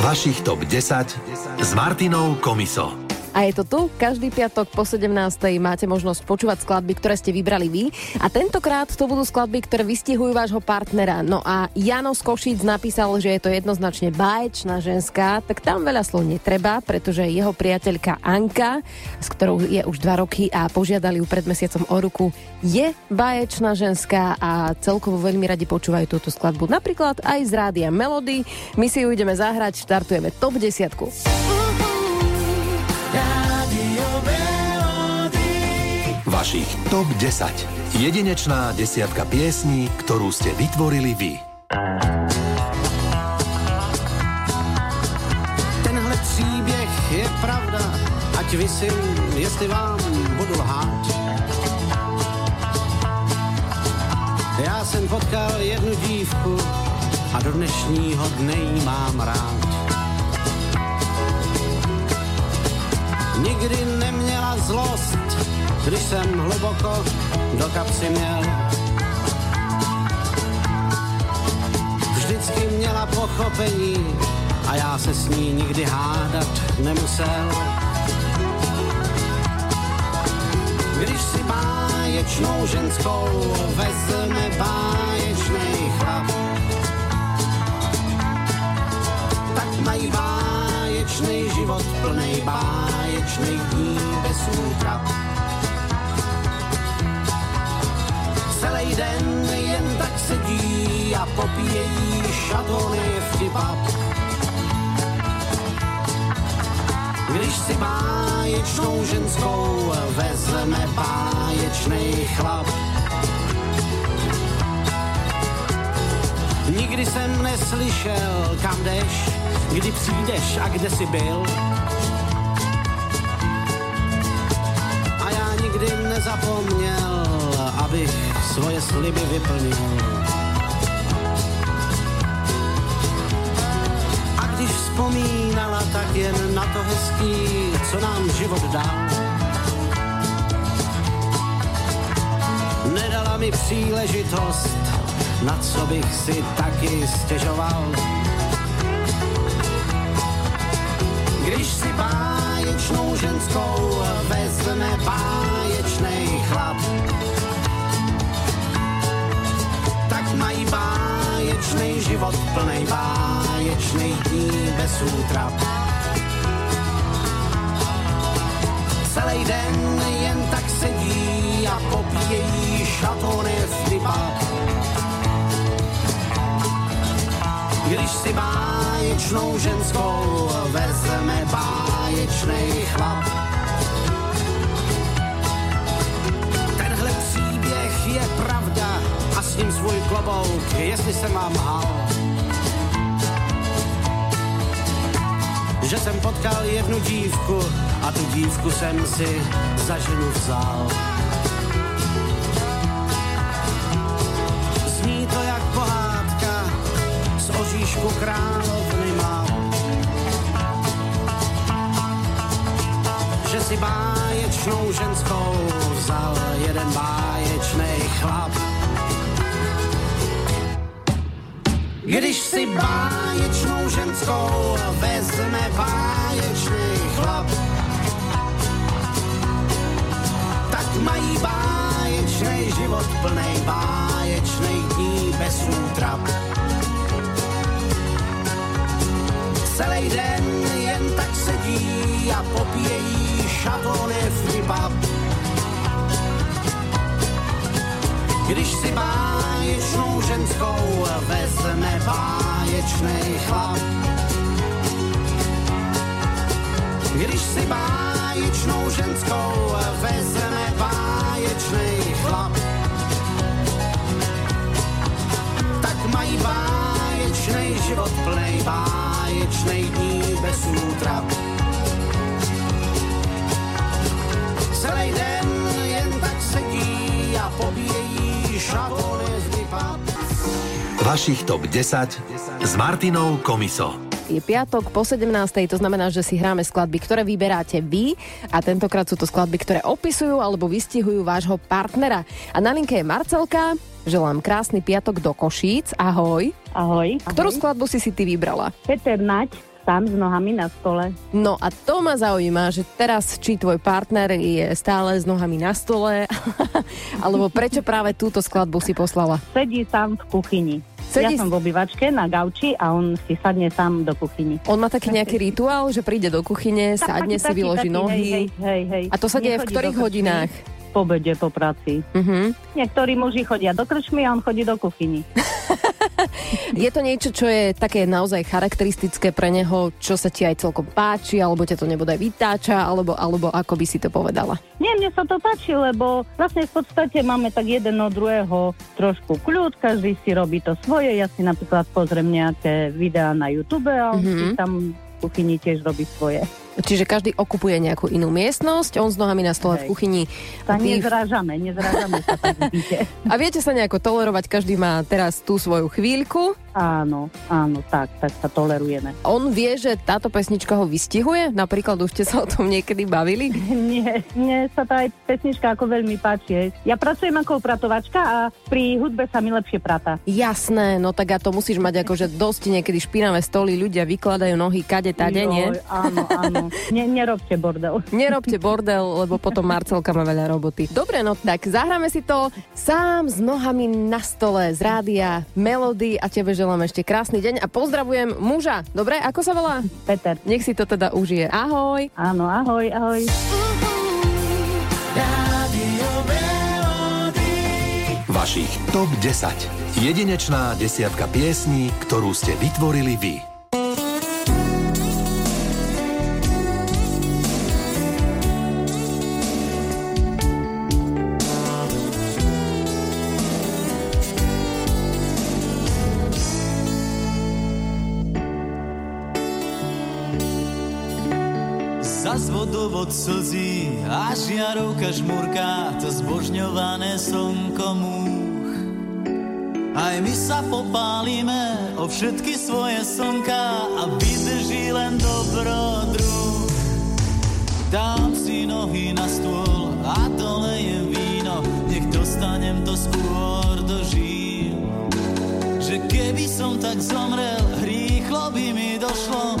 Vašich top 10 s Martinou Komiso. A je to tu, každý piatok po 17. máte možnosť počúvať skladby, ktoré ste vybrali vy. A tentokrát to budú skladby, ktoré vystihujú vášho partnera. No a Jano z Košíc napísal, že je to jednoznačne báječná ženská, tak tam veľa slov netreba, pretože jeho priateľka Anka, s ktorou je už dva roky a požiadali ju pred mesiacom o ruku, je báječná ženská a celkovo veľmi radi počúvajú túto skladbu. Napríklad aj z rádia Melody. My si ju ideme zahrať, štartujeme top 10. Vašich TOP 10. Jedinečná desiatka piesní, ktorú ste vytvorili vy. Tenhle příběh je pravda, ať vysím, jestli vám budu lhát. Já jsem potkal jednu dívku a do dnešního dne jí mám rád. Nikdy neměla zlost, když jsem hluboko do kapsy měl. Vždycky měla pochopení a já se s ní nikdy hádat nemusel. Když si báječnou ženskou vezme báječný chlap, život plný báječných dní bez útrap. celý den jen tak sedí a popíjejí šatony vtipa. Když si báječnou ženskou vezme báječný chlap. Nikdy jsem neslyšel, kam jdeš, kdy přijdeš a kde jsi byl. A já nikdy nezapomněl, abych svoje sliby vyplnil. A když vzpomínala, tak jen na to hezký, co nám život dal. Nedala mi příležitost, na co bych si taky stěžoval. Si báječnou ženskou vezme báječnej chlap, mají báječný život plný báječných dní bez útrap. Celý den jen tak sedí a popíjejí šatony Když si báječnou ženskou vezme báječný chlap, tenhle příběh je pravda, a s ním svůj klobouk, jestli jsem vám hal. Že jsem potkal jednu dívku a tu dívku jsem si za ženu vzal. Oříšku královny má. Že si báječnou ženskou vzal jeden báječný chlap Když si báječnou ženskou vezme báječný chlap, tak mají báječný život plný báječných dní bez útrap. Celý den jen tak sedí a popíjejí šatony v Když si báječnou ženskou vezme báječný chlap. Když si báječnou ženskou vezme Vašich top 10 s Martinou Komiso. Je piatok po 17. To znamená, že si hráme skladby, ktoré vyberáte vy a tentokrát sú to skladby, ktoré opisujú alebo vystihujú vášho partnera. A na linke je Marcelka. Želám krásny piatok do Košíc. Ahoj. Ahoj. Ktorú skladbu si si ty vybrala? Peter Nať, Sám s nohami na stole. No a to ma zaujíma, že teraz či tvoj partner je stále s nohami na stole, alebo prečo práve túto skladbu si poslala? Sedí sám v kuchyni. Sedí... Ja som v obývačke na gauči a on si sadne sám do kuchyni. On má taký nejaký rituál, že príde do kuchyne, Tak, sadne taký, si, vyloží taký, nohy. Hej, hej, hej. A to sa deje v ktorých hodinách? Po obede, po práci. Mhm. Niektorí muži chodia do krčmy a on chodí do kuchyni. Je to niečo, čo je také naozaj charakteristické pre neho, čo sa ti aj celkom páči, alebo ťa to nebude vytáča, alebo, alebo ako by si to povedala? Nie, mne sa to páči, lebo vlastne v podstate máme tak jeden od druhého trošku kľud, každý si robí to svoje. Ja si napríklad pozriem nejaké videá na YouTube a on Mhm. si tam v kuchyni tiež robí svoje. Čiže každý okupuje nejakú inú miestnosť, on s nohami na stole v Hej. kuchyni. Sa ty- nezrážame, nezrážame sa v byte. A viete sa nejako tolerovať, každý má teraz tú svoju chvíľku. Áno, áno, tak, tak sa tolerujeme. On vie, že táto pesnička ho vystihuje? Napríklad už ste sa o tom niekedy bavili? Nie, mne sa tá aj pesnička ako veľmi páči. Ja pracujem ako upratovačka a pri hudbe sa mi lepšie prata. Jasné, no tak a to musíš mať akože dosť niekedy špinavé stoly, ľudia vykladajú nohy kade tade, nie? Áno, áno. Ne, nerobte bordel. Nerobte bordel, lebo potom Marcelka má veľa roboty. Dobre, no tak zahráme si to sám s nohami na stole z rádia Melody a tebe želám ešte krásny deň a pozdravujem muža. Dobre, ako sa volá? Peter. Nech si to teda užije. Ahoj. Áno, ahoj, ahoj. Vašich TOP 10. Jedinečná desiatka piesní, ktorú ste vytvorili vy. Vodovod slzí a žiarovka žmurká, to zbožňované slnko múch. Aj my sa popálime o všetky svoje slnka a vydrží len dobrodruh. Dám si nohy na stôl a dolejem víno, nech dostanem to skôr do žíl. Že keby som tak zomrel, rýchlo by mi došlo,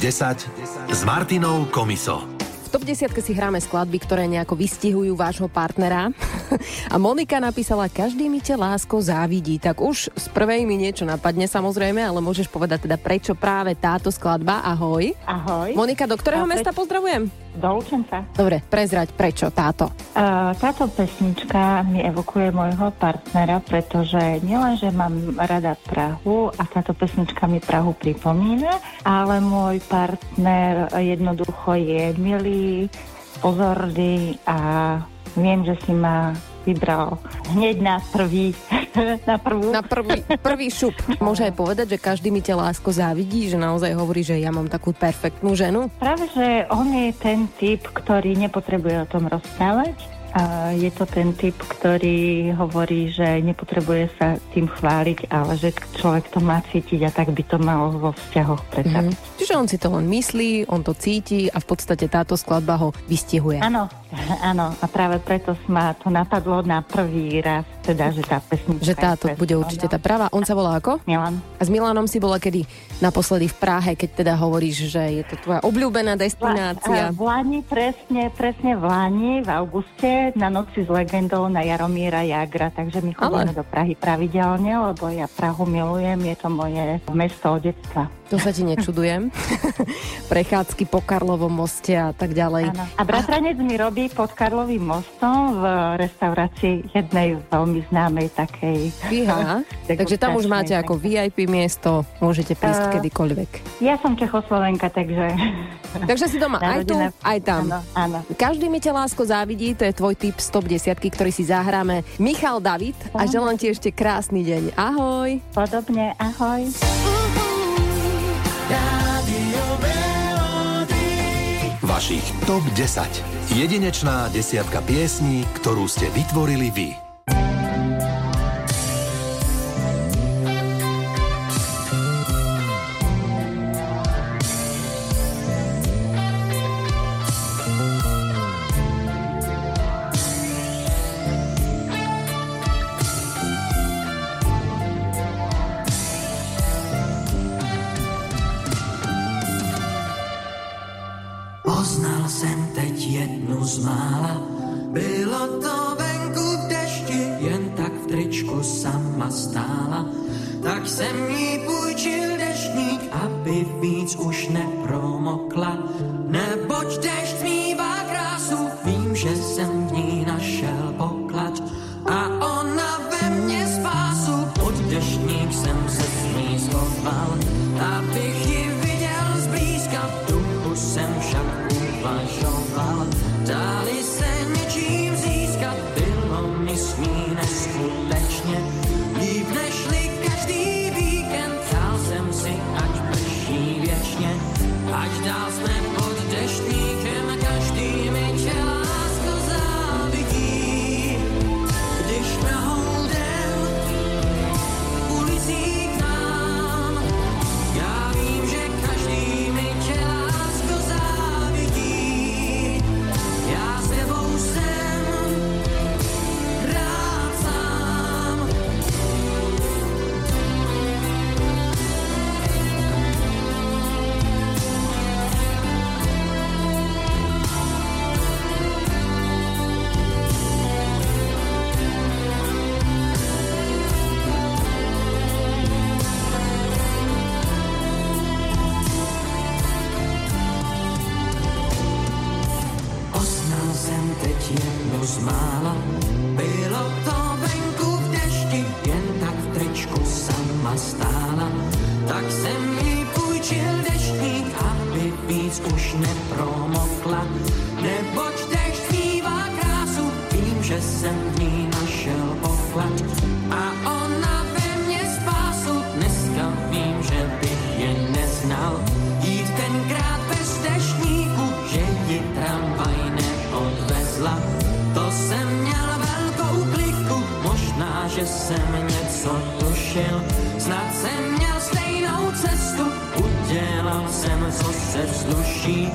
10 s Martinou Komiso. V top 10 si hráme skladby, ktoré nejako vystihujú vášho partnera. A Monika napísala, každý mi ťa lásko závidí. Tak už z prvej mi niečo napadne samozrejme, ale môžeš povedať teda, prečo práve táto skladba. Ahoj. Ahoj. Monika, do ktorého A mesta pozdravujem? Do Lučenca. Dobre, prezrať prečo táto. Uh, táto pesnička mi evokuje môjho partnera, pretože nielenže mám rada Prahu a táto pesnička mi Prahu pripomína, ale môj partner jednoducho je milý, pozorný a viem, že si ma vybral hneď na prvý, na prvú. Na prvý, prvý šup. Môže aj povedať, že každý mi ťa lásko závidí, že naozaj hovorí, že ja mám takú perfektnú ženu? Práve, že on je ten typ, ktorý nepotrebuje o tom rozprávať. A je to ten typ, ktorý hovorí, že nepotrebuje sa tým chváliť, ale že človek to má cítiť a tak by to malo vo vzťahoch predsa. Mhm. Čiže on si to len myslí, on to cíti a v podstate táto skladba ho vystihuje. Áno, áno. A práve preto ma to napadlo na prvý raz, teda, že tá pesnička... Že táto je bude presne určite tá práva. On sa volá ako? Milan. A s Milanom si bola kedy naposledy v Prahe, keď teda hovoríš, že je to tvoja obľúbená destinácia. V Lani, presne, presne v Lani, v auguste, na noci s legendou na Jaromíra Jagra, takže my chodíme Ale- do Prahy pravidelne, lebo ja Prahu milujem, je to moje mesto od detstva. To sa ti nečudujem. Prechádzky po Karlovom moste a tak ďalej. Áno. A bratranec mi robí pod Karlovým mostom v reštaurácii jednej veľmi známej takej. Fíha. Takže tam už máte ako VIP miesto, môžete prísť Eh, kedykoľvek. Ja som Čechoslovenka, takže... Takže si doma aj tu, aj tam. Áno, áno. Každý mi ťa lásko závidí, to je tvoj tip z top 10, ktorý si zahráme. Michal David a želám ti ešte krásny deň. Ahoj. Podobne, ahoj. Vašich TOP 10. Jedinečná desiatka piesní, ktorú ste vytvorili vy. Jsem jí půjčil deštník, aby víc už nepromokla. Neboť dešť mývá krásu, vím, že jsem v ní našel poklad. A ona ve mně spásu, pod deštník jsem se s ní schoval, abych ji viděl zblízka, v jsem něco tušil. Snad jsem měl stejnou cestu, udělal jsem, co se sluší.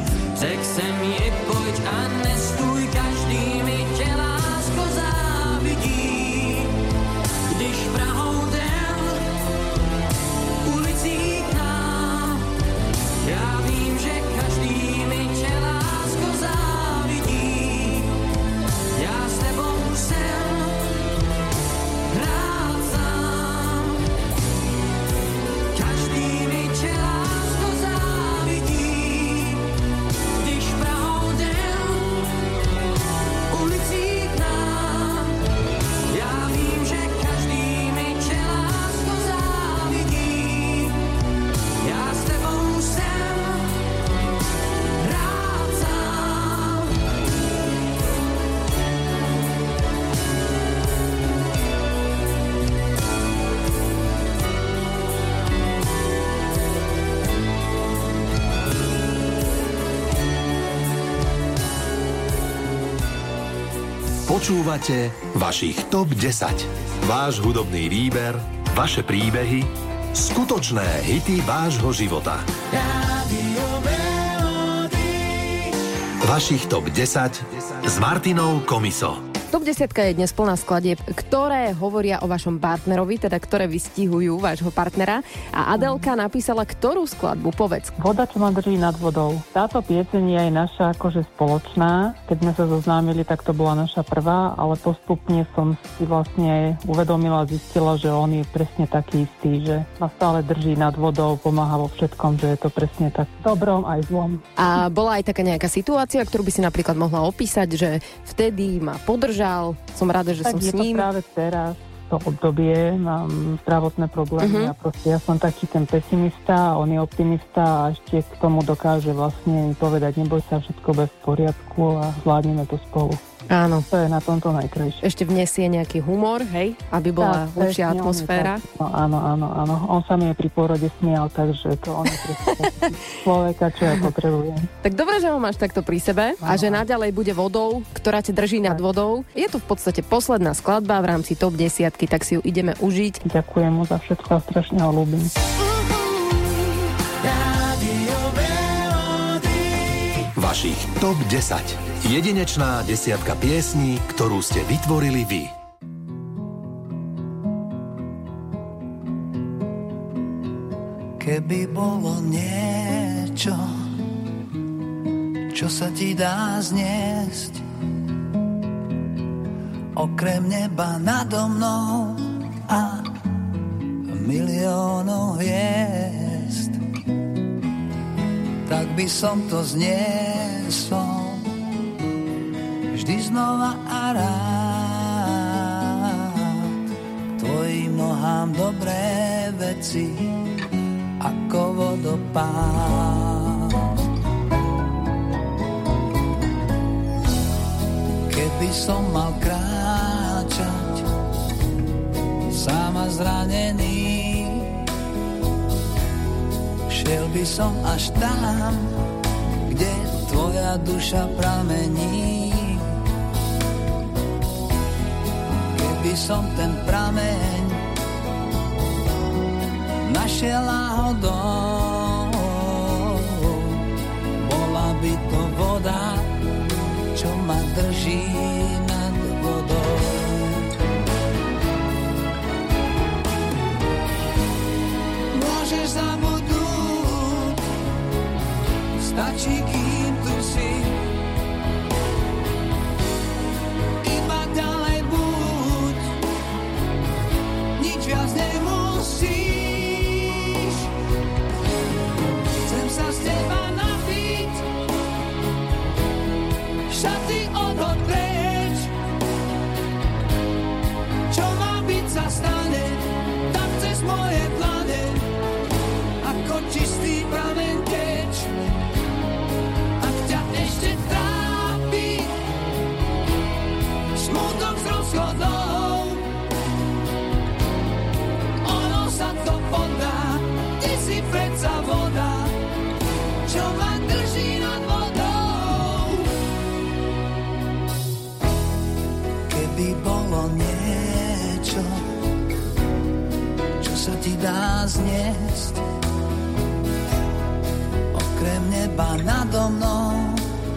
Počúvate vašich TOP 10. Váš hudobný výber, vaše príbehy, skutočné hity vášho života. Vašich TOP 10 s Martinou Komiso. Top 10 je dnes plná skladieb, ktoré hovoria o vašom partnerovi, teda ktoré vystihujú vášho partnera. A Adelka napísala, ktorú skladbu, povedz. Voda, čo ma drží nad vodou. Táto pieseň je naša akože spoločná. Keď sme sa zoznámili, tak to bola naša prvá, ale postupne som si vlastne uvedomila a zistila, že on je presne taký istý, že ma stále drží nad vodou, pomáha vo všetkom, že je to presne tak dobrom aj zlom. A bola aj taká nejaká situácia, ktorú by si napríklad mohla opísať, že vtedy ma podržal vydržal. Som rada, že tak som je s ním. To práve teraz to obdobie, mám zdravotné problémy uh-huh. a proste ja som taký ten pesimista, on je optimista a ešte k tomu dokáže vlastne povedať, neboj sa, všetko v poriadku a zvládneme to spolu. Áno. To je na tomto najkrajšie. Ešte vnesie nejaký humor, hej? Aby bola tak, lepšia atmosféra. No, áno, áno, áno. On sa mi pri pôrode smial, takže to on je človeka, čo ja potrebujem. Tak dobre, že ho máš takto pri sebe áno. a že naďalej bude vodou, ktorá ťa drží tak. nad vodou. Je to v podstate posledná skladba v rámci top 10, tak si ju ideme užiť. Ďakujem mu za všetko a strašne ho ľúbim. Vašich top 10. Jedinečná desiatka piesní, ktorú ste vytvorili vy. Keby bolo niečo, čo sa ti dá zniesť, okrem neba nado mnou a miliónov hviezd, tak by som to zniesol vždy znova a rád tvojim nohám dobré veci ako vodopád. Keby som mal kráčať sám a zranený, šiel by som až tam, kde tvoja duša pramení by som ten prameň našiel náhodou. Bola by to voda, čo ma drží nad vodou. Môžeš zabudnúť, stačí, kým tu si dá zniesť. Okrem neba nado mnou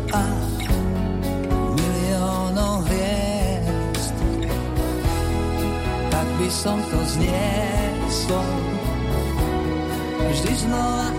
a miliónov hviezd, tak by som to zniesol vždy znova.